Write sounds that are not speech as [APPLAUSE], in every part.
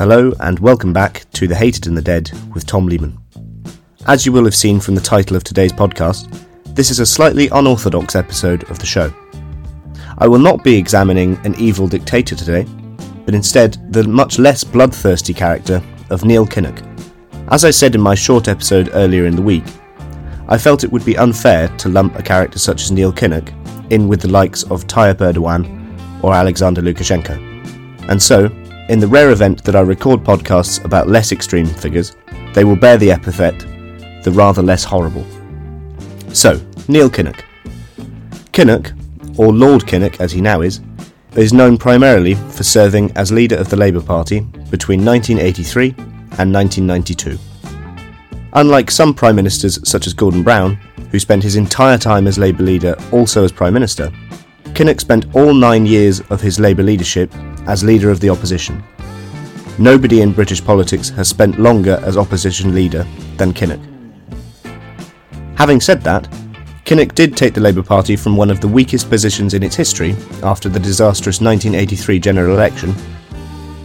Hello, and welcome back to The Hated and the Dead with Tom Lehman. As you will have seen from the title of today's podcast, this is a slightly unorthodox episode of the show. I will not be examining an evil dictator today, but instead the much less bloodthirsty character of Neil Kinnock. As I said in my short episode earlier in the week, I felt it would be unfair to lump a character such as Neil Kinnock in with the likes of Tayyip Erdogan or Alexander Lukashenko. And so, in the rare event that I record podcasts about less extreme figures, they will bear the epithet the rather less horrible. So, Neil Kinnock. Kinnock, or Lord Kinnock as he now is, is known primarily for serving as leader of the Labour Party between 1983 and 1992. Unlike some Prime Ministers such as Gordon Brown, who spent his entire time as Labour leader also as Prime Minister, Kinnock spent all nine years of his Labour leadership as leader of the opposition. Nobody in British politics has spent longer as opposition leader than Kinnock. Having said that, Kinnock did take the Labour Party from one of the weakest positions in its history after the disastrous 1983 general election,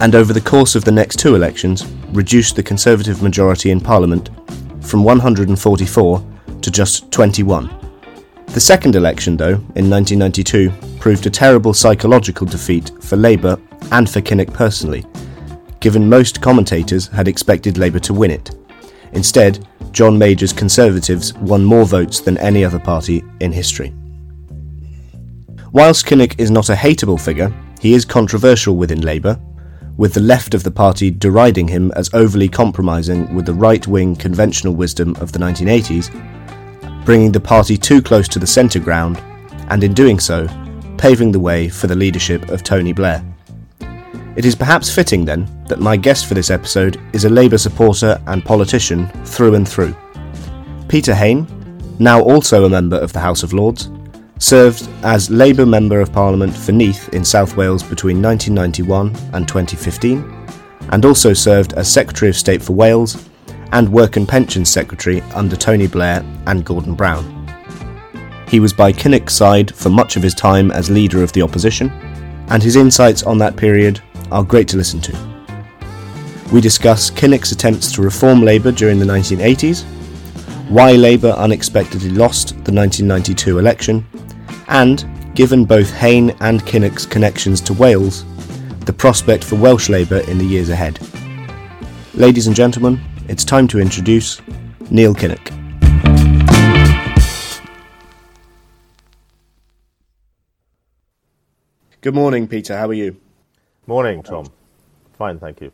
and over the course of the next two elections, reduced the Conservative majority in Parliament from 144 to just 21. The second election, though, in 1992, proved a terrible psychological defeat for Labour and for Kinnock personally, given most commentators had expected Labour to win it. Instead, John Major's Conservatives won more votes than any other party in history. Whilst Kinnock is not a hateable figure, he is controversial within Labour, with the left of the party deriding him as overly compromising with the right wing conventional wisdom of the 1980s, bringing the party too close to the centre ground, and in doing so, paving the way for the leadership of Tony Blair. It is perhaps fitting then that my guest for this episode is a Labour supporter and politician through and through. Peter Hain, now also a member of the House of Lords, served as Labour Member of Parliament for Neath in South Wales between 1991 and 2015, and also served as Secretary of State for Wales and Work and Pensions Secretary under Tony Blair and Gordon Brown. He was by Kinnock's side for much of his time as leader of the opposition, and his insights on that period are great to listen to. We discuss Kinnock's attempts to reform Labour during the 1980s, why Labour unexpectedly lost the 1992 election, and, given both Hain and Kinnock's connections to Wales, the prospect for Welsh Labour in the years ahead. Ladies and gentlemen, it's time to introduce Neil Kinnock. Good morning, Peter. How are you? Morning, Tom. Fine, thank you.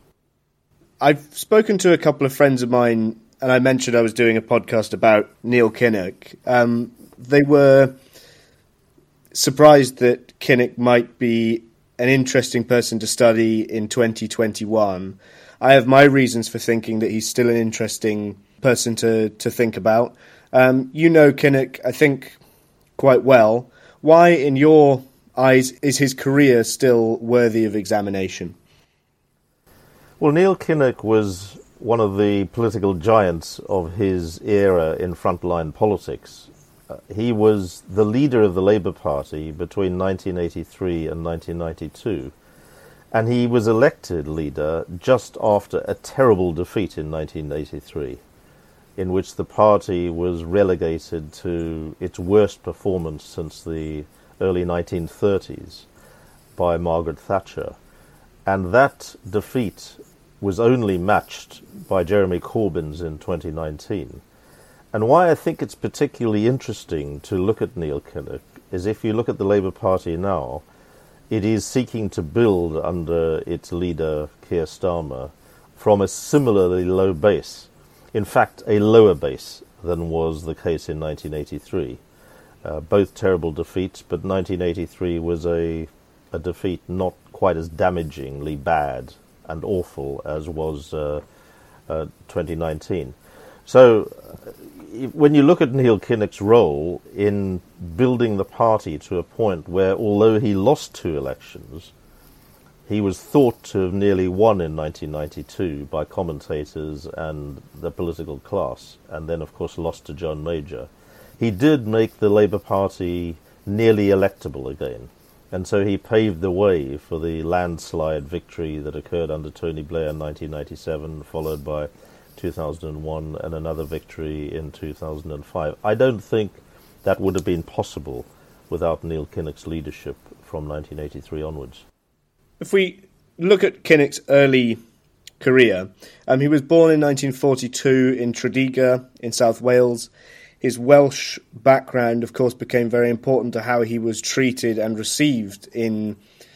I've spoken to a couple of friends of mine, and I mentioned I was doing a podcast about Neil Kinnock. Um, they were surprised that Kinnock might be an interesting person to study in 2021. I have my reasons for thinking that he's still an interesting person to, to think about. Um, you know Kinnock, I think, quite well. Why, in your eyes, is his career still worthy of examination? Well, Neil Kinnock was one of the political giants of his era in frontline politics. Uh, he was the leader of the Labour Party between 1983 and 1992, and he was elected leader just after a terrible defeat in 1983, in which the party was relegated to its worst performance since the early 1930s by Margaret Thatcher. And that defeat was only matched by Jeremy Corbyn's in 2019. And why I think it's particularly interesting to look at Neil Kinnock is if you look at the Labour Party now, it is seeking to build under its leader, Keir Starmer, from a similarly low base. In fact, a lower base than was the case in 1983. Uh, both terrible defeats, but 1983 was a, a defeat not quite as damagingly bad and awful as was uh, uh, 2019. So, when you look at Neil Kinnock's role in building the party to a point where, although he lost two elections, he was thought to have nearly won in 1992 by commentators and the political class, and then, of course, lost to John Major he did make the Labour Party nearly electable again. And so he paved the way for the landslide victory that occurred under Tony Blair in 1997, followed by 2001 and another victory in 2005. I don't think that would have been possible without Neil Kinnock's leadership from 1983 onwards. If we look at Kinnock's early career, um, he was born in 1942 in Tredegar in South Wales. His Welsh background, of course, became very important to how he was treated and received in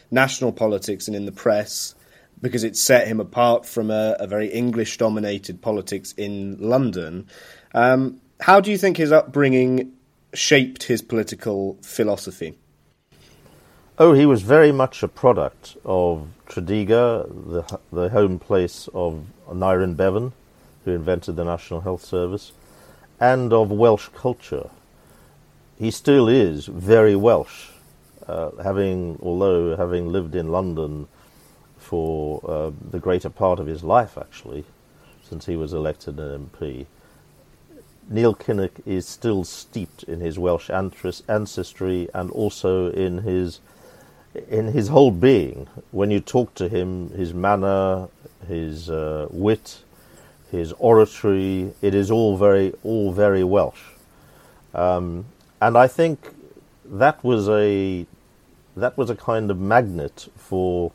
national politics and in the press because it set him apart from a, a very English dominated politics in London. Um, how do you think his upbringing shaped his political philosophy? Oh, he was very much a product of Tredegar, the, the home place of Aneurin Bevan, who invented the National Health Service and of Welsh culture. He still is very Welsh, uh, having although having lived in London for uh, the greater part of his life, actually, since he was elected an MP. Neil Kinnock is still steeped in his Welsh ancestry and also in his in his whole being. When you talk to him, his manner, his uh, wit, his oratory. It is all very, all very Welsh, um, and I think that was a that was a kind of magnet for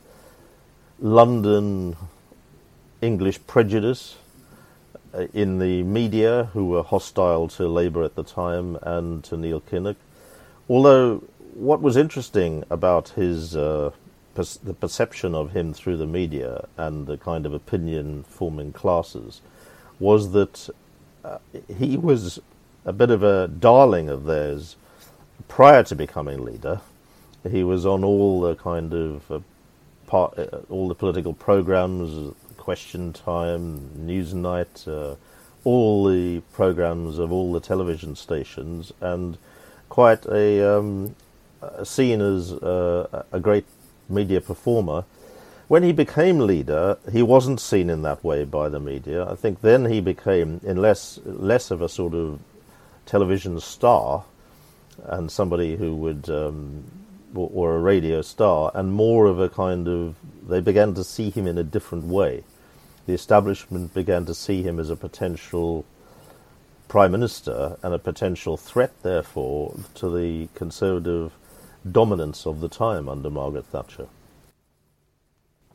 London English prejudice uh, in the media, who were hostile to Labour at the time and to Neil Kinnock. Although what was interesting about his uh, the perception of him through the media and the kind of opinion forming classes was that uh, he was a bit of a darling of theirs prior to becoming leader. He was on all the kind of uh, part, uh, all the political programs, Question Time, Newsnight, uh, all the programs of all the television stations, and quite a um, seen as uh, a great media performer. When he became leader, he wasn't seen in that way by the media. I think then he became, in less less of a sort of television star, and somebody who would, um, or, a radio star, and more of a kind of. They began to see him in a different way. The establishment began to see him as a potential prime minister and a potential threat, therefore, to the conservative dominance of the time under Margaret Thatcher.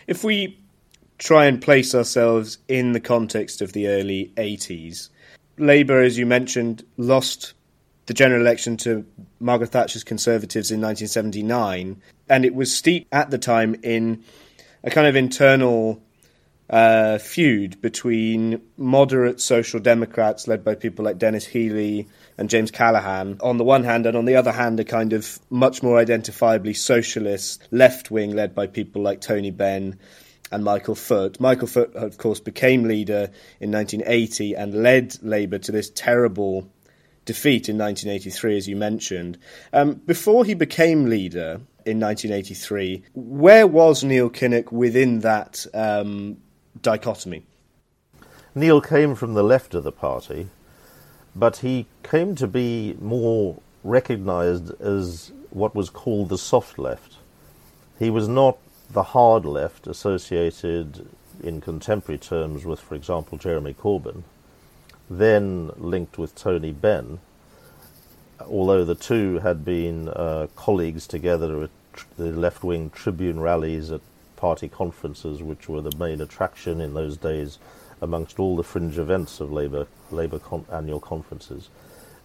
If we try and place ourselves in the context of the early 80s, Labour, as you mentioned, lost the general election to Margaret Thatcher's Conservatives in 1979, and it was steeped at the time in a kind of internal uh, feud between moderate social democrats led by people like Denis Healey and James Callaghan on the one hand, and on the other hand, a kind of much more identifiably socialist left wing led by people like Tony Benn and Michael Foot. Michael Foot, of course, became leader in 1980 and led Labour to this terrible defeat in 1983, as you mentioned. Um, before he became leader in 1983, where was Neil Kinnock within that um, dichotomy? Neil came from the left of the party, but he came to be more recognized as what was called the soft left. He was not the hard left associated in contemporary terms with, for example, Jeremy Corbyn, then linked with Tony Benn, although the two had been uh, colleagues together at the left wing Tribune rallies at party conferences, which were the main attraction in those days amongst all the fringe events of Labour Labour con- annual conferences.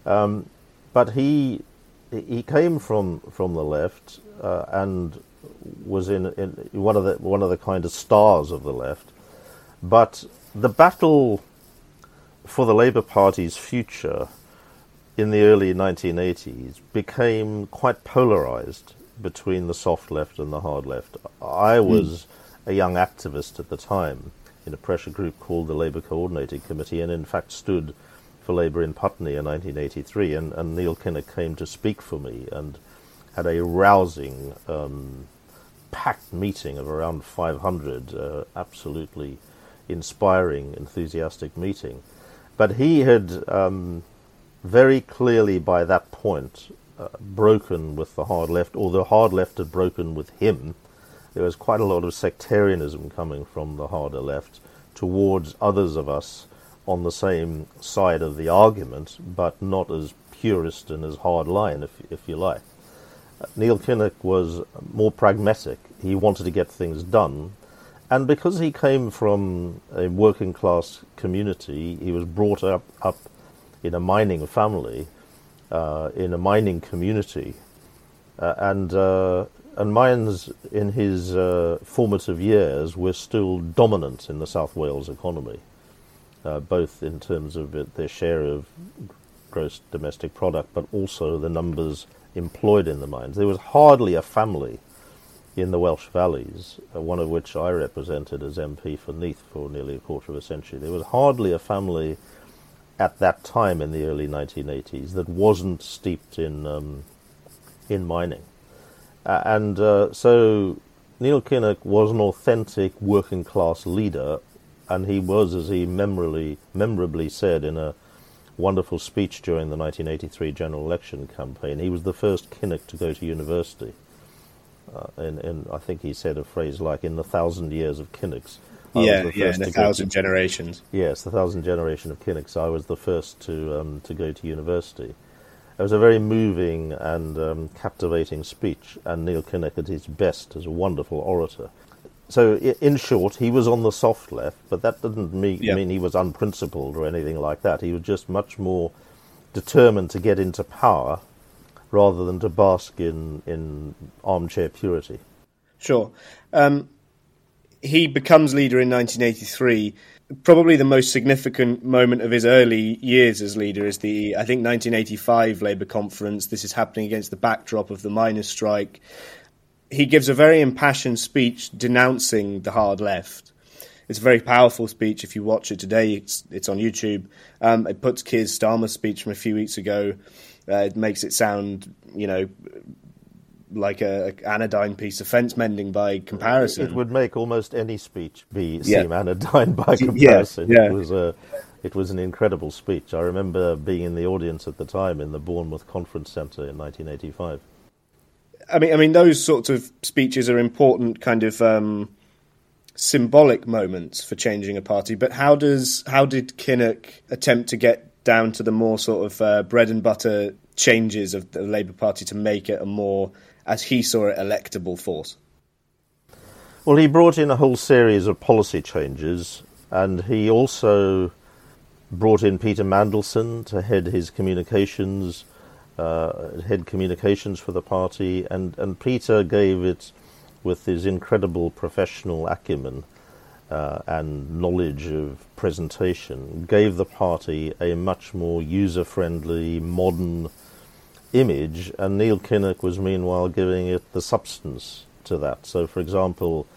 Um, but he he came from from the left uh, and was in, in one of the one of the kind of stars of the left. But the battle for the Labour Party's future in the early 1980s became quite polarized between the soft left and the hard left. I hmm. was mm. a young activist at the time in a pressure group called the Labour Coordinating Committee, and in fact stood for Labour in Putney in 1983. And, and Neil Kinnock came to speak for me and had a rousing, um, packed meeting of around 500, uh, absolutely inspiring, enthusiastic meeting. But he had um, very clearly by that point uh, broken with the hard left, or the hard left had broken with him. There was quite a lot of sectarianism coming from the harder left towards others of us on the same side of the argument, but not as purist and as hard line, if, if you like. Uh, Neil Kinnock was more pragmatic. He wanted to get things done. And because he came from a working class community, he was brought up, up in a mining family, uh, in a mining community. Uh, and uh, and mines in his uh, formative years were still dominant in the South Wales economy, uh, both in terms of it, their share of gross domestic product, but also the numbers employed in the mines. There was hardly a family in the Welsh valleys, uh, one of which I represented as MP for Neath for nearly a quarter of a century. There was hardly a family at that time in the early 1980s that wasn't steeped in um, in mining. Uh, and uh, so Neil Kinnock was an authentic working class leader, and he was, as he memorably, memorably said in a wonderful speech during the 1983 general election campaign, he was the first Kinnock to go to university. Uh, and, and I think he said a phrase like, in the thousand years of Kinnocks. yeah, yeah, in a thousand to, generations. Yes, the thousand generation of Kinnocks. I was the first to um, to go to university. It was a very moving and um, captivating speech, and Neil Kinnock at his best as a wonderful orator. So, in short, he was on the soft left, but that didn't mean, mean he was unprincipled or anything like that. He was just much more determined to get into power rather than to bask in, in armchair purity. Sure. Um, he becomes leader in 1983 probably the most significant moment of his early years as leader is the, I think, 1985 Labour conference. This is happening against the backdrop of the miners' strike. He gives a very impassioned speech denouncing the hard left. It's a very powerful speech. If you watch it today, it's, it's on YouTube. Um, it puts Keir Starmer's speech from a few weeks ago. Uh, it makes it sound, you know, like a, a, anodyne piece of fence mending by comparison. It would make almost any speech be yeah. seem anodyne by comparison. Yeah, yeah. It was a, it was an incredible speech. I remember being in the audience at the time in the Bournemouth Conference Centre in 1985. I mean, I mean, those sorts of speeches are important, kind of um, symbolic moments for changing a party. But how does how did Kinnock attempt to get down to the more sort of uh, bread and butter changes of the Labour Party to make it a more as he saw it, electable force? Well, he brought in a whole series of policy changes, and he also brought in Peter Mandelson to head his communications, uh, head communications for the party, and, and Peter gave it, with his incredible professional acumen uh, and knowledge of presentation, gave the party a much more user-friendly, modern image, and Neil Kinnock was meanwhile giving it the substance to that. So, for example,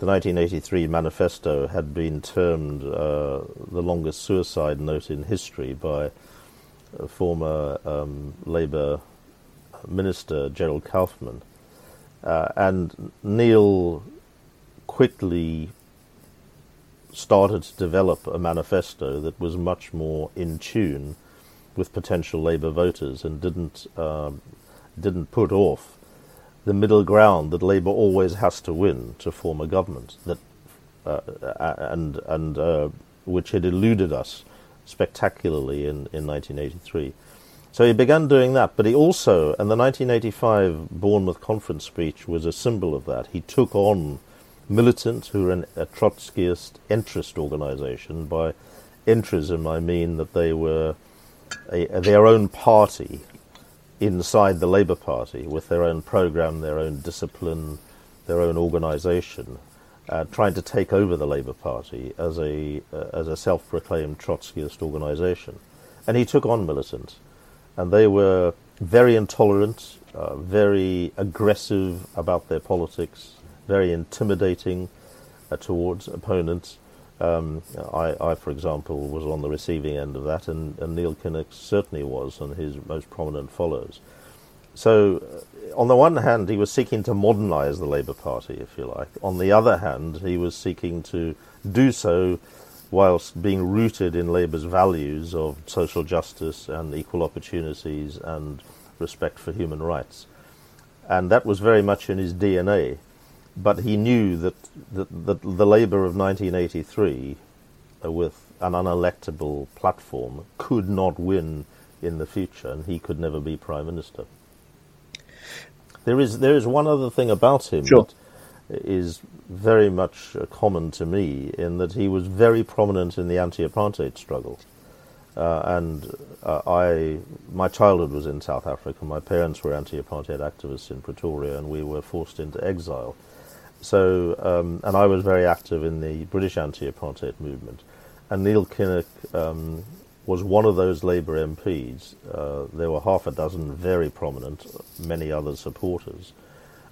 the 1983 manifesto had been termed uh, the longest suicide note in history by former um, Labour Minister Gerald Kaufman. Uh, and Neil quickly started to develop a manifesto that was much more in tune with potential Labour voters and didn't um, didn't put off the middle ground that Labour always has to win to form a government that uh, and and uh, which had eluded us spectacularly in, in 1983. So he began doing that, but he also, and the 1985 Bournemouth conference speech was a symbol of that. He took on militants who were an, a Trotskyist entryist organization. By entrism, I mean that they were a, their own party inside the Labour Party with their own program, their own discipline, their own organisation, uh, trying to take over the Labour Party as a uh, as a self-proclaimed Trotskyist organisation, and he took on militants, and they were very intolerant, uh, very aggressive about their politics, very intimidating uh, towards opponents, um, I, I, for example, was on the receiving end of that, and, and Neil Kinnock certainly was, and his most prominent followers. So, uh, on the one hand, he was seeking to modernise the Labour Party, if you like. On the other hand, he was seeking to do so whilst being rooted in Labour's values of social justice and equal opportunities and respect for human rights. And that was very much in his DNA. But he knew that, that, that the Labour of 1983, uh, with an unelectable platform, could not win in the future, and he could never be Prime Minister. There is, there is one other thing about him sure. that is very much common to me in that he was very prominent in the anti-apartheid struggle. Uh, and uh, I, my childhood was in South Africa. My parents were anti-apartheid activists in Pretoria, and we were forced into exile. So, um, and I was very active in the British anti-apartheid movement. And Neil Kinnock um, was one of those Labour MPs. Uh, there were half a dozen very prominent, many other supporters,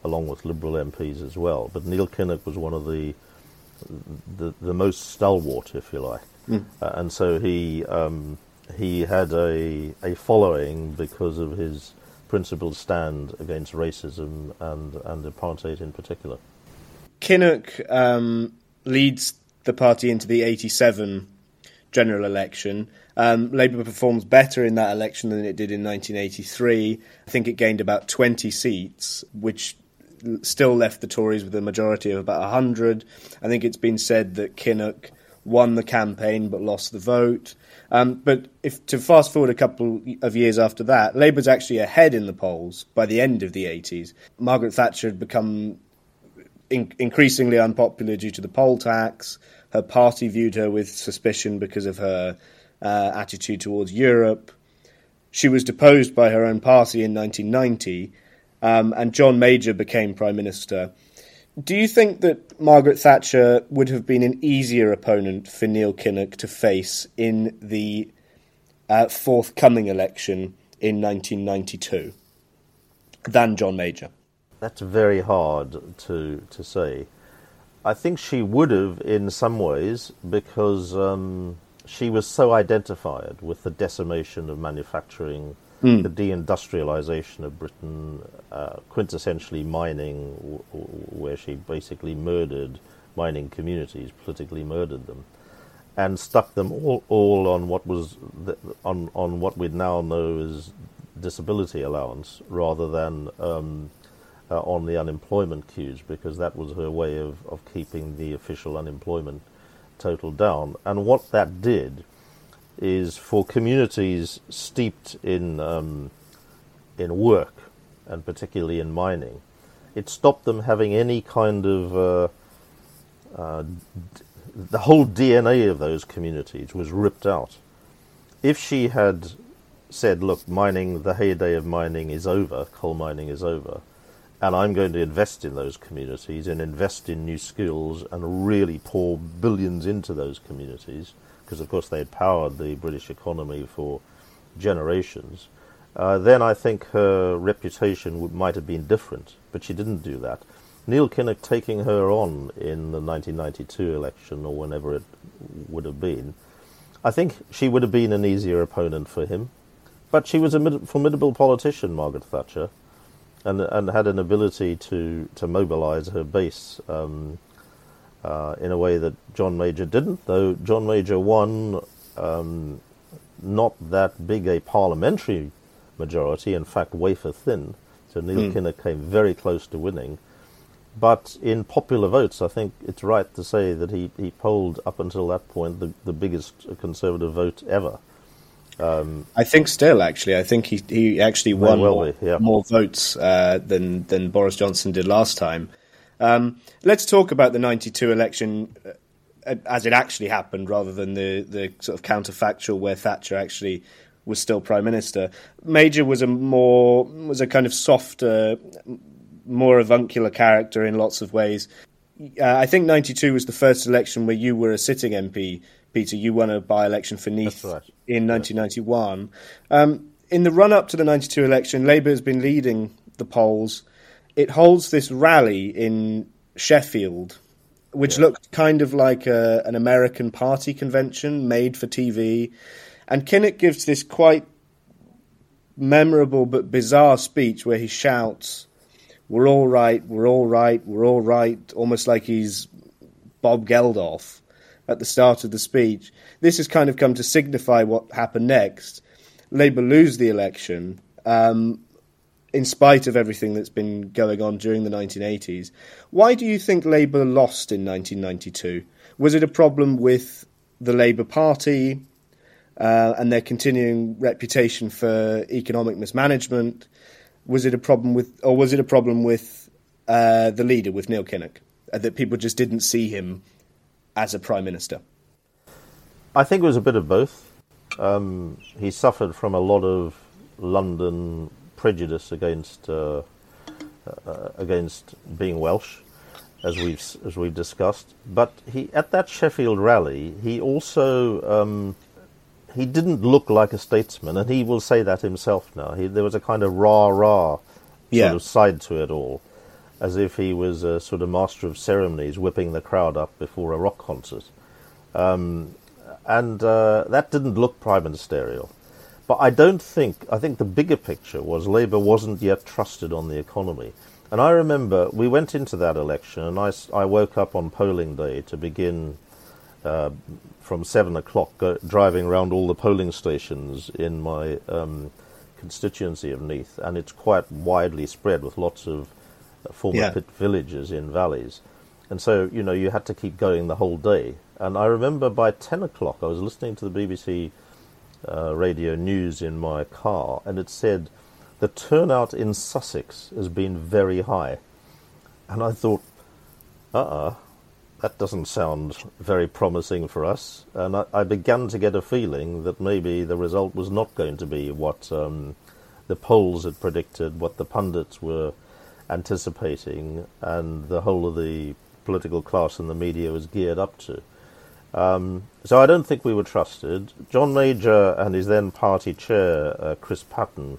along with Liberal MPs as well. But Neil Kinnock was one of the the, the most stalwart, if you like. Mm. Uh, and so he um, he had a a following because of his principled stand against racism and and apartheid in particular. Kinnock um, leads the party into the '87 general election. Um, Labour performs better in that election than it did in 1983. I think it gained about 20 seats, which still left the Tories with a majority of about 100. I think it's been said that Kinnock won the campaign but lost the vote. Um, but if to fast forward a couple of years after that, Labour's actually ahead in the polls by the end of the 80s. Margaret Thatcher had become in- increasingly unpopular due to the poll tax. Her party viewed her with suspicion because of her uh, attitude towards Europe. She was deposed by her own party in 1990, um, and John Major became Prime Minister. Do you think that Margaret Thatcher would have been an easier opponent for Neil Kinnock to face in the uh, forthcoming election in 1992 than John Major? That's very hard to to say. I think she would have in some ways because um, she was so identified with the decimation of manufacturing, mm. the deindustrialization of Britain, uh, quintessentially mining, w- w- where she basically murdered mining communities, politically murdered them, and stuck them all, all on what was the, on on what we now know as disability allowance rather than um, uh, on the unemployment queues because that was her way of, of keeping the official unemployment total down. And what that did is for communities steeped in um, in work and particularly in mining, it stopped them having any kind of uh, uh, d- the whole DNA of those communities was ripped out. If she had said, "Look, mining, the heyday of mining is over. Coal mining is over," and I'm going to invest in those communities and invest in new skills and really pour billions into those communities because, of course, they had powered the British economy for generations. Uh, then I think her reputation would, might have been different, but she didn't do that. Neil Kinnock taking her on in the 1992 election or whenever it would have been, I think she would have been an easier opponent for him. But she was a formidable politician, Margaret Thatcher and and had an ability to to mobilise her base um, uh, in a way that John Major didn't. Though John Major won um, not that big a parliamentary majority, in fact, wafer thin. So Neil mm. Kinnock came very close to winning. But in popular votes, I think it's right to say that he, he polled up until that point the, the biggest conservative vote ever. Um, I think still, actually, I think he he actually won more, yeah. more, votes uh, than than Boris Johnson did last time. Um, let's talk about the '92 election uh, as it actually happened, rather than the the sort of counterfactual where Thatcher actually was still prime minister. Major was a more was a kind of softer, more avuncular character in lots of ways. Uh, I think '92 was the first election where you were a sitting MP Peter, you won a by election for Neath right. in 1991. Um, in the run up to the 92 election, Labour has been leading the polls. It holds this rally in Sheffield, which yeah. looked kind of like a, an American party convention made for TV. And Kinnock gives this quite memorable but bizarre speech where he shouts, We're all right, we're all right, we're all right, almost like he's Bob Geldof at the start of the speech. This has kind of come to signify what happened next. Labour lose the election. Um, in spite of everything that's been going on during the 1980s. Why do you think Labour lost in 1992? Was it a problem with the Labour Party uh, and their continuing reputation for economic mismanagement? Was it a problem with, or was it a problem with uh, the leader, with Neil Kinnock, uh, that people just didn't see him as a prime minister? I think it was a bit of both. Um, he suffered from a lot of London prejudice against uh, uh, against being Welsh, as we've as we've discussed. But he at that Sheffield rally, he also um, he didn't look like a statesman, and he will say that himself now. He, there was a kind of rah rah Yeah. sort of side to it all, as if he was a sort of master of ceremonies, whipping the crowd up before a rock concert. Um, and uh, that didn't look prime ministerial. But I don't think, I think the bigger picture was Labour wasn't yet trusted on the economy. And I remember we went into that election, and I, I woke up on polling day to begin uh, from seven o'clock go, driving around all the polling stations in my um, constituency of Neath, and it's quite widely spread with lots of former Yeah. pit villages in valleys. And so, you know, you had to keep going the whole day. And I remember by 10 o'clock, I was listening to the BBC uh, radio news in my car, and it said the turnout in Sussex has been very high. And I thought, uh uh that doesn't sound very promising for us. And I, I began to get a feeling that maybe the result was not going to be what um, the polls had predicted, what the pundits were anticipating, and the whole of the political class and the media was geared up to. Um, so I don't think we were trusted. John Major and his then party chair, uh, Chris Patten,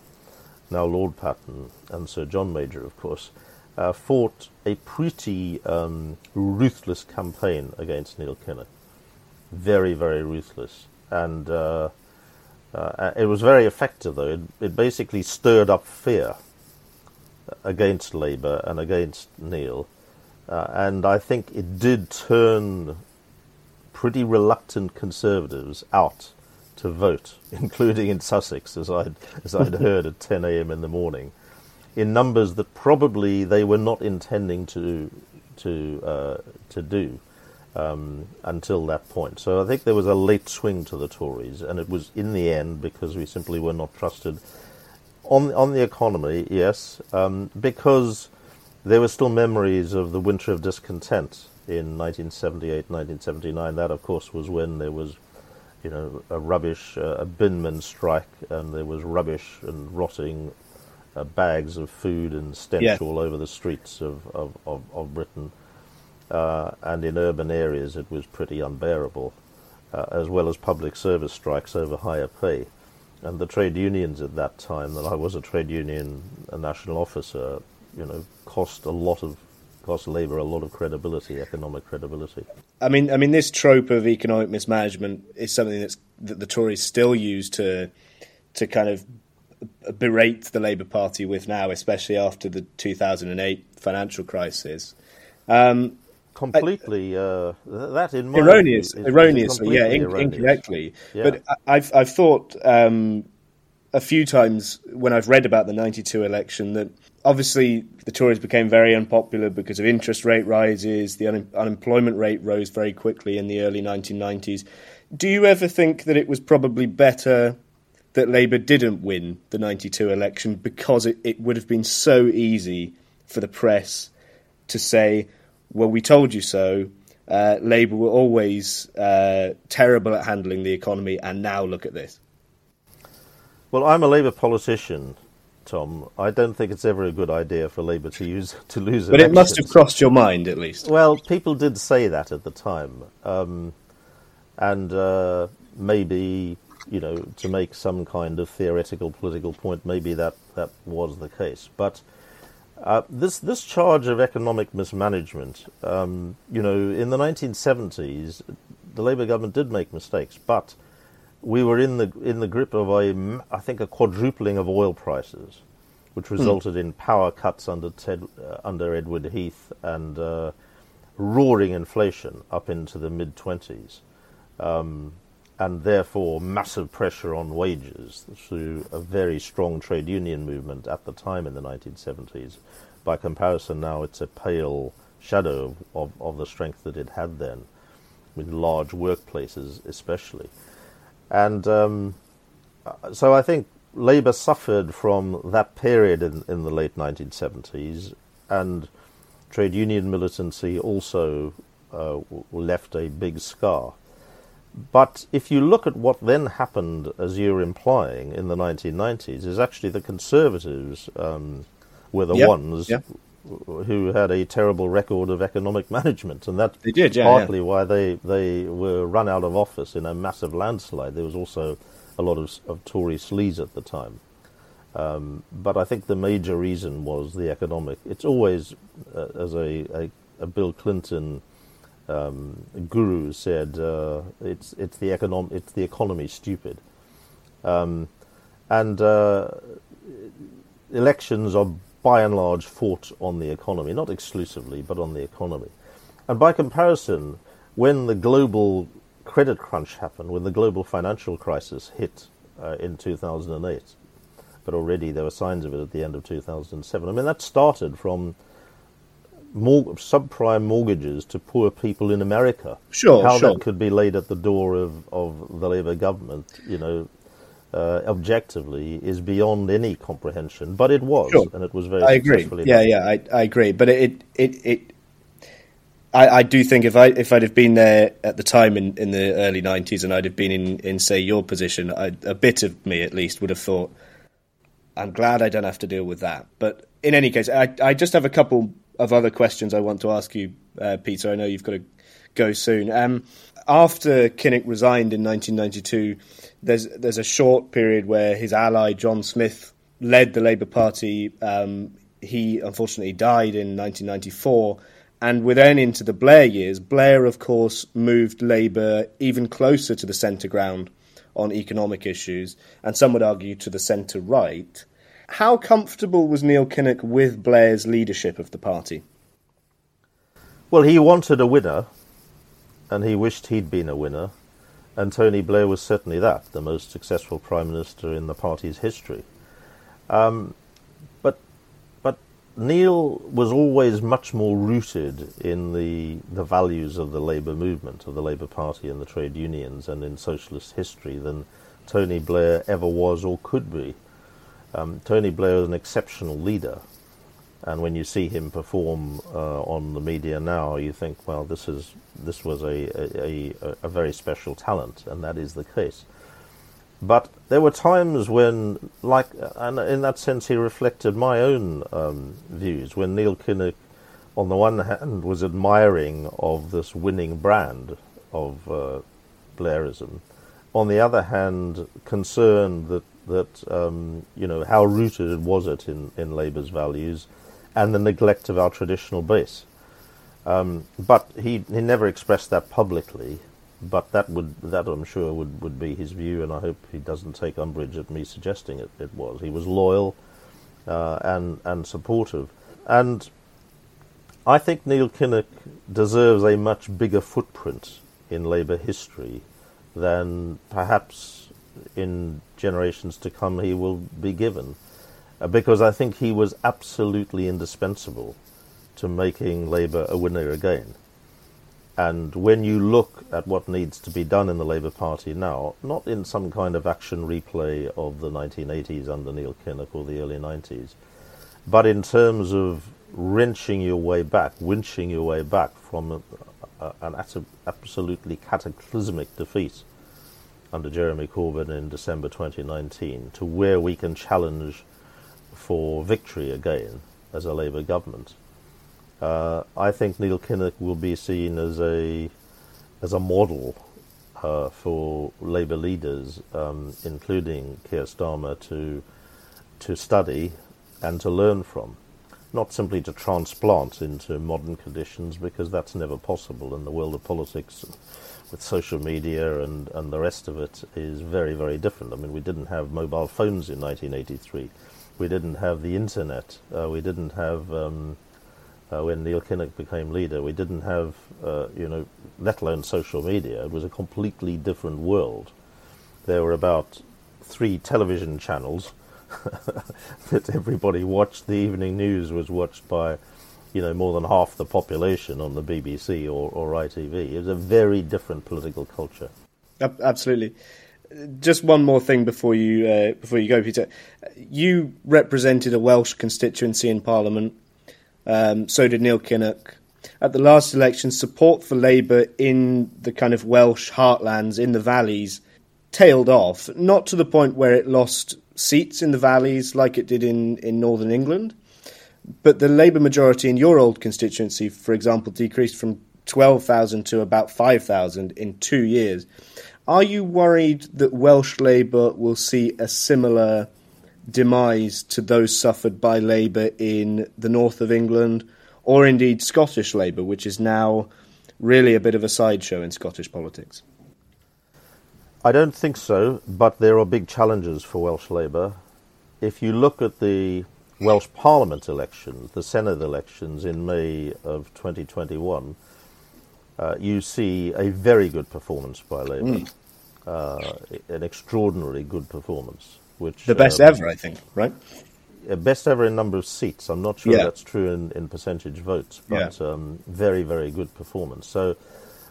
now Lord Patten, and Sir John Major, of course, uh, fought a pretty um, ruthless campaign against Neil Kinnock. Very, very ruthless. And uh, uh, it was very effective, though. It, it basically stirred up fear against Labour and against Neil. Uh, and I think it did turn pretty reluctant Conservatives out to vote, [LAUGHS] including in Sussex, as I'd, as I'd [LAUGHS] heard at 10 a.m. in the morning, in numbers that probably they were not intending to to uh, to do um, until that point. So I think there was a late swing to the Tories, and it was in the end because we simply were not trusted on on the economy. Yes, um, because there were still memories of the winter of discontent in 1978, 1979. That, of course, was when there was, you know, a rubbish, uh, a binman strike, and there was rubbish and rotting uh, bags of food and stench Yeah. all over the streets of of, of, of Britain. Uh, and in urban areas, it was pretty unbearable, uh, as well as public service strikes over higher pay. And the trade unions at that time, that I was a trade union a national officer, you know, cost a lot of cost Labour a lot of credibility, economic credibility. I mean, I mean, this trope of economic mismanagement is something that's that the Tories still use to to kind of berate the Labour Party with now, especially after the 2008 financial crisis. Um, Completely, uh, that in my erroneous, view erroneously, yeah, in, erroneous. incorrectly. Yeah. But I- I've I've thought um, a few times when I've read about the '92 election that obviously the Tories became very unpopular because of interest rate rises. The un- unemployment rate rose very quickly in the early 1990s. Do you ever think that it was probably better that Labour didn't win the 92 election because it, it would have been so easy for the press to say, well, we told you so. Uh, Labour were always uh, terrible at handling the economy, and now look at this. Well, I'm a Labour politician, Tom. I don't think it's ever a good idea for Labour to use to lose. It. But it must have crossed your mind, at least. Well, people did say that at the time, um, and uh, maybe you know to make some kind of theoretical political point, maybe that that was the case. But uh, this this charge of economic mismanagement, um, you know, in the 1970s, the Labour government did make mistakes, but we were in the in the grip of a I think a quadrupling of oil prices, which resulted in power cuts under Ted, uh, under Edward Heath and uh, roaring inflation up into the mid twenties, um, and therefore massive pressure on wages through a very strong trade union movement at the time in the 1970s. By comparison, now it's a pale shadow of, of, the strength that it had then, with large workplaces especially. And um, so I think Labour suffered from that period in, in the late 1970s, and trade union militancy also uh, left a big scar. But if you look at what then happened, as you're implying, in the 1990s, is actually the Conservatives um, were the yep, ones yep. who had a terrible record of economic [LAUGHS] management, and that's they did, yeah, partly yeah. why they, they were run out of office in a massive landslide. There was also a lot of, of Tory sleaze at the time. Um, but I think the major reason was the economic. It's always, uh, as a, a, a, Bill Clinton um, guru said, uh, it's it's the econom- it's the economy stupid, um, and uh, elections are by and large fought on the economy, not exclusively, but on the economy, and by comparison, when the global credit crunch happened, when the global financial crisis hit uh, in 2008, but already there were signs of it at the end of 2007. I mean, that started from mor- subprime mortgages to poor people in America. Sure, How sure. that could be laid at the door of, of the Labour government, you know, uh, objectively is beyond any comprehension. But it was, sure. and it was very I agree. Yeah, yeah, I, I agree. But it, it, it, I, I do think if I if I'd have been there at the time in, in the early '90s and I'd have been in, in say your position, I, a bit of me at least would have thought, I'm glad I don't have to deal with that. But in any case, I, I just have a couple of other questions I want to ask you, uh, Peter. I know you've got to go soon. Um, after Kinnock resigned in 1992, there's there's a short period where his ally John Smith led the Labour Party. Um, he unfortunately died in 1994. And we're then into the Blair years. Blair, of course, moved Labour even closer to the centre ground on economic issues, and some would argue to the centre right. How comfortable was Neil Kinnock with Blair's leadership of the party? Well, he wanted a winner, and he wished he'd been a winner, and Tony Blair was certainly that, the most successful prime minister in the party's history. Um, but, but Neil was always much more rooted in the the values of the Labour movement, of the Labour Party and the trade unions, and in socialist history than Tony Blair ever was or could be. Um, Tony Blair is an exceptional leader, and when you see him perform uh, on the media now, you think, well, this is this was a a, a a, very special talent, and that is the case. But there were times when, like, and in that sense, he reflected my own um, views. When Neil Kinnock, on the one hand, was admiring of this winning brand of uh, Blairism, on the other hand, concerned that that um, you know how rooted was it in, in Labour's values, and the neglect of our traditional base. Um, but he he never expressed that publicly. But that would that I'm sure would, would be his view, and I hope he doesn't take umbrage at me suggesting it. It was he was loyal uh, and and supportive, and I think Neil Kinnock deserves a much bigger footprint in Labour history than perhaps in generations to come he will be given, uh, because I think he was absolutely indispensable to making Labour a winner again. And when you look at what needs to be done in the Labour Party now, not in some kind of action replay of the 1980s under Neil Kinnock or the early 90s, but in terms of wrenching your way back, winching your way back from a, a, an absolutely cataclysmic defeat under Jeremy Corbyn in December 2019 to where we can challenge for victory again as a Labour government. Uh, I think Neil Kinnock will be seen as a as a model uh, for Labour leaders, um, including Keir Starmer, to to study and to learn from, not simply to transplant into modern conditions, because that's never possible in the world of politics. With social media and, and the rest of it is very, very different. I mean, we didn't have mobile phones in 1983. We didn't have the internet. Uh, we didn't have um, uh, when Neil Kinnock became leader. We didn't have, uh, you know, let alone social media. It was a completely different world. There were about three television channels [LAUGHS] that everybody watched. The evening news was watched by, you know, more than half the population on the BBC or, or ITV. It was a very different political culture. Absolutely. Just one more thing before you uh, before you go, Peter. You represented a Welsh constituency in Parliament. Um, so did Neil Kinnock. At the last election, support for Labour in the kind of Welsh heartlands, in the valleys, tailed off. Not to the point where it lost seats in the valleys like it did in, in northern England, but the Labour majority in your old constituency, for example, decreased from 12,000 to about 5,000 in two years. Are you worried that Welsh Labour will see a similar demise to those suffered by Labour in the north of England, or indeed Scottish Labour, which is now really a bit of a sideshow in Scottish politics? I don't think so, but there are big challenges for Welsh Labour. If you look at the Welsh Parliament elections, the Senedd elections in May of 2021, uh, you see a very good performance by Labour, mm. uh, an extraordinarily good performance which the best um, ever, I think, right? best ever in number of seats. I'm not sure yeah. that's true in, in percentage votes, but yeah. um, very, very good performance. So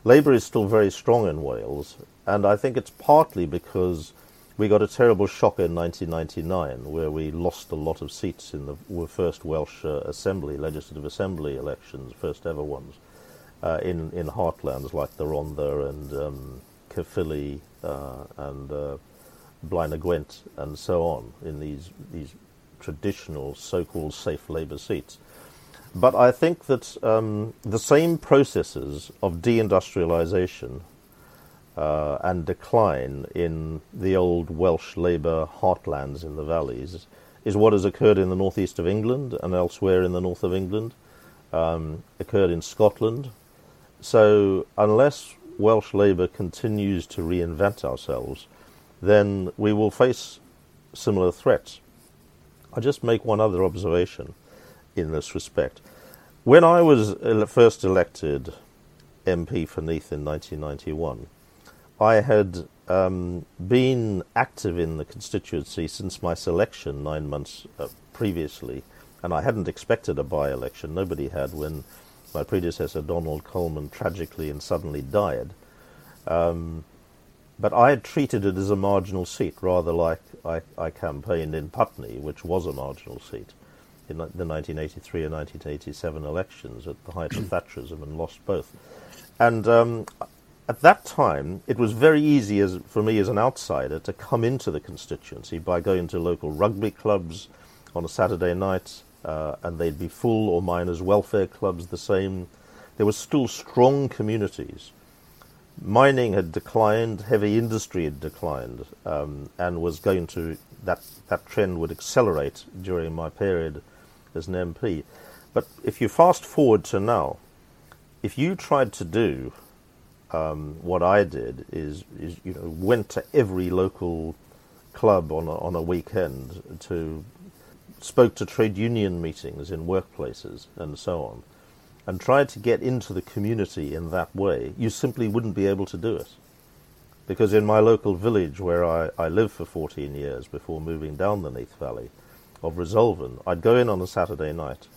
Labour is still very strong in Wales, and I think it's partly because we got a terrible shock in 1999 where we lost a lot of seats in the first Welsh uh, Assembly, Legislative Assembly elections, first ever ones, uh, in, in heartlands like the Rhondda and um, Caerphilly uh, and uh, Blaenau Gwent and so on in these these traditional so-called safe labour seats. But I think that um, the same processes of deindustrialisation uh, and decline in the old Welsh labour heartlands in the valleys is what has occurred in the northeast of England and elsewhere in the north of England, um, occurred in Scotland. So unless Welsh labour continues to reinvent ourselves, then we will face similar threats. I'll just make one other observation in this respect. When I was first elected MP for Neath in 1991, I had um, been active in the constituency since my selection nine months uh, previously, and I hadn't expected a by election. Nobody had when my predecessor Donald Coleman tragically and suddenly died. Um, but I had treated it as a marginal seat, rather like I, I campaigned in Putney, which was a marginal seat in the 1983 and 1987 elections at the height of [COUGHS] Thatcherism and lost both. And um, at that time, it was very easy as, for me as an outsider to come into the constituency by going to local rugby clubs on a Saturday night, uh, and they'd be full, or miners' welfare clubs the same. There were still strong communities mining had declined, heavy industry had declined, um, and was going to that that trend would accelerate during my period as an MP. But if you fast forward to now, if you tried to do um, what I did, is, is you know went to every local club on a, on a weekend to spoke to trade union meetings in workplaces and so on and tried to get into the community in that way, you simply wouldn't be able to do it. Because in my local village, where I, I lived for 14 years before moving down the Neath Valley of Resolven, I'd go in on a Saturday night.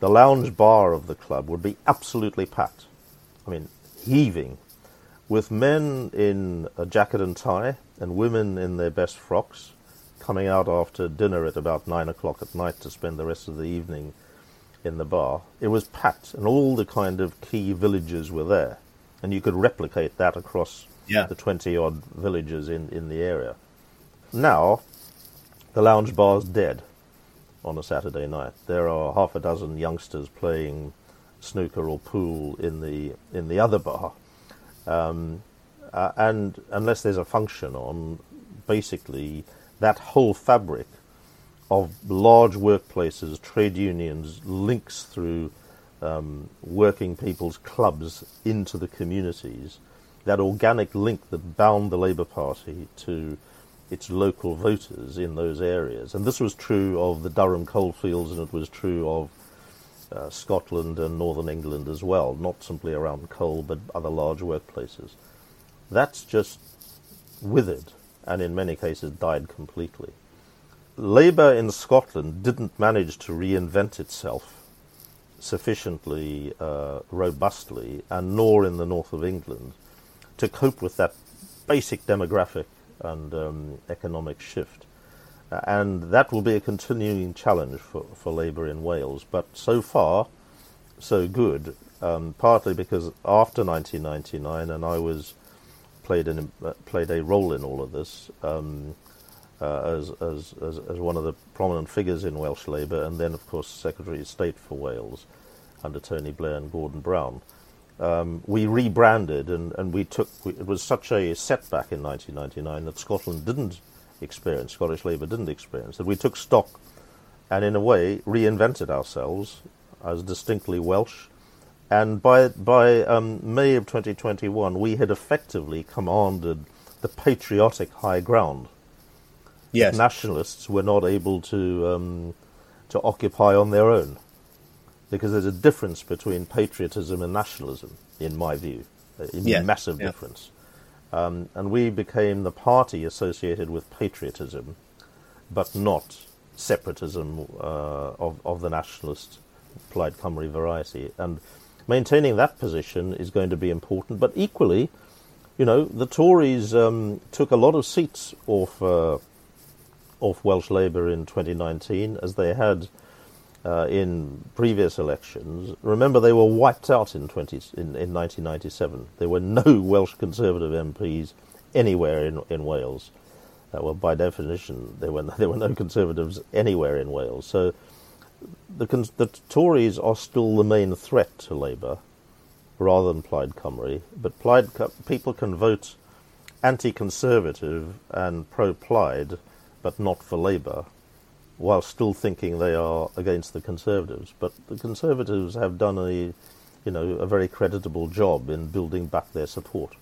The lounge bar of the club would be absolutely packed. I mean, heaving, with men in a jacket and tie and women in their best frocks coming out after dinner at about nine o'clock at night to spend the rest of the evening in the bar, it was packed, and all the kind of key villages were there, and you could replicate that across yeah. the twenty odd villages in, in the area. Now, the lounge bar's dead on a Saturday night. There are half a dozen youngsters playing snooker or pool in the in the other bar, um, uh, and unless there's a function on, basically that whole fabric of large workplaces, trade unions, links through um, working people's clubs into the communities, that organic link that bound the Labour Party to its local voters in those areas. And this was true of the Durham coalfields and it was true of uh, Scotland and northern England as well, not simply around coal but other large workplaces. That's just withered and in many cases died completely. Labour in Scotland didn't manage to reinvent itself sufficiently uh, robustly, and nor in the north of England, to cope with that basic demographic and um, economic shift. Uh, and that will be a continuing challenge for, for Labour in Wales. But so far, so good, um, partly because after 1999, and I was played, an, uh, played a role in all of this, um, uh, as, as, as, as, one of the prominent figures in Welsh Labour, and then, of course, Secretary of State for Wales under Tony Blair and Gordon Brown. Um, we rebranded and, and we took, we, it was such a setback in 1999 that Scotland didn't experience, Scottish Labour didn't experience, that we took stock and, in a way, reinvented ourselves as distinctly Welsh. And by, by um, May of 2021, we had effectively commanded the patriotic high ground yes. nationalists were not able to um, to occupy on their own, because there's a difference between patriotism and nationalism, in my view, a yeah. massive yeah. difference. Um, and we became the party associated with patriotism, but not separatism uh, of of the nationalist Plaid Cymru variety. And maintaining that position is going to be important. But equally, you know, the Tories um, took a lot of seats off. Uh, of Welsh Labour in 2019 as they had uh, in previous elections. Remember, they were wiped out in, 20, in, in 1997. There were no [LAUGHS] Welsh Conservative MPs anywhere in, in Wales. Uh, well, by definition, there were, [LAUGHS] there were no Conservatives anywhere in Wales. So the, the Tories are still the main threat to Labour rather than Plaid Cymru. But Plaid, people can vote anti conservative and pro Plaid but not for Labour, while still thinking they are against the Conservatives. But the Conservatives have done a, you know, a very creditable job in building back their support.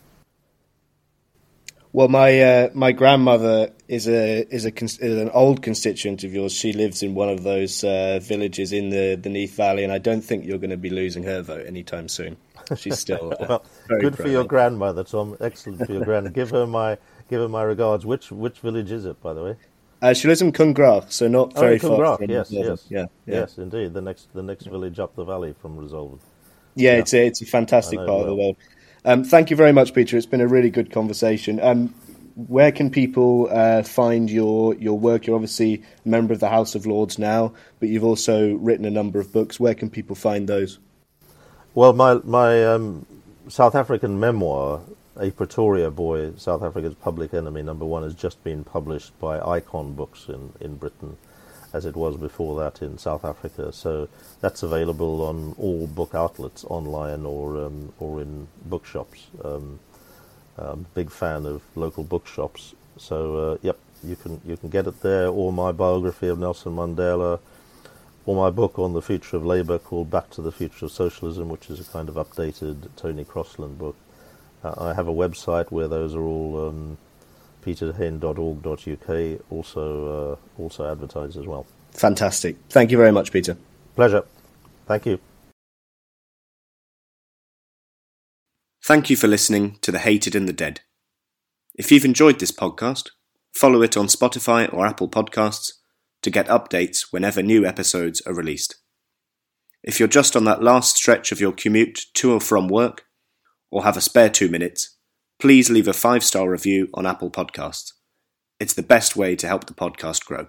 Well, my uh, my grandmother is a is a is an old constituent of yours. She lives in one of those uh, villages in the the Neath Valley, and I don't think you're going to be losing her vote anytime soon. She's still uh, [LAUGHS] well. good for your grandmother, Tom. Excellent for your grandmother. [LAUGHS] give her my give her my regards. Which which village is it, by the way? Uh, she lives in Cwmgwrach, so not oh, very far. From yes, yes, yeah, yeah, yes, indeed. The next, the next village up the valley from Resolven. Yeah, yeah, it's a, it's a fantastic part well. of the world. Um, thank you very much, Peter. It's been a really good conversation. Um, where can people uh, find your your work? You're obviously a member of the House of Lords now, but you've also written a number of books. Where can people find those? Well, my my um, South African memoir a Pretoria Boy, South Africa's Public Enemy number one, has just been published by Icon Books in, in Britain, as it was before that in South Africa. So that's available on all book outlets, online or um, or in bookshops. Um, I'm big fan of local bookshops. So uh, yep, you can you can get it there. Or my biography of Nelson Mandela, or my book on the future of Labour called Back to the Future of Socialism, which is a kind of updated Tony Crosland book. Uh, I have a website where those are all um, peterhain.org.uk also uh, also advertised as well. Fantastic. Thank you very much, Peter. Pleasure. Thank you. Thank you for listening to The Hated and the Dead. If you've enjoyed this podcast, follow it on Spotify or Apple Podcasts to get updates whenever new episodes are released. If you're just on that last stretch of your commute to or from work, or have a spare two minutes, please leave a five star review on Apple Podcasts. It's the best way to help the podcast grow.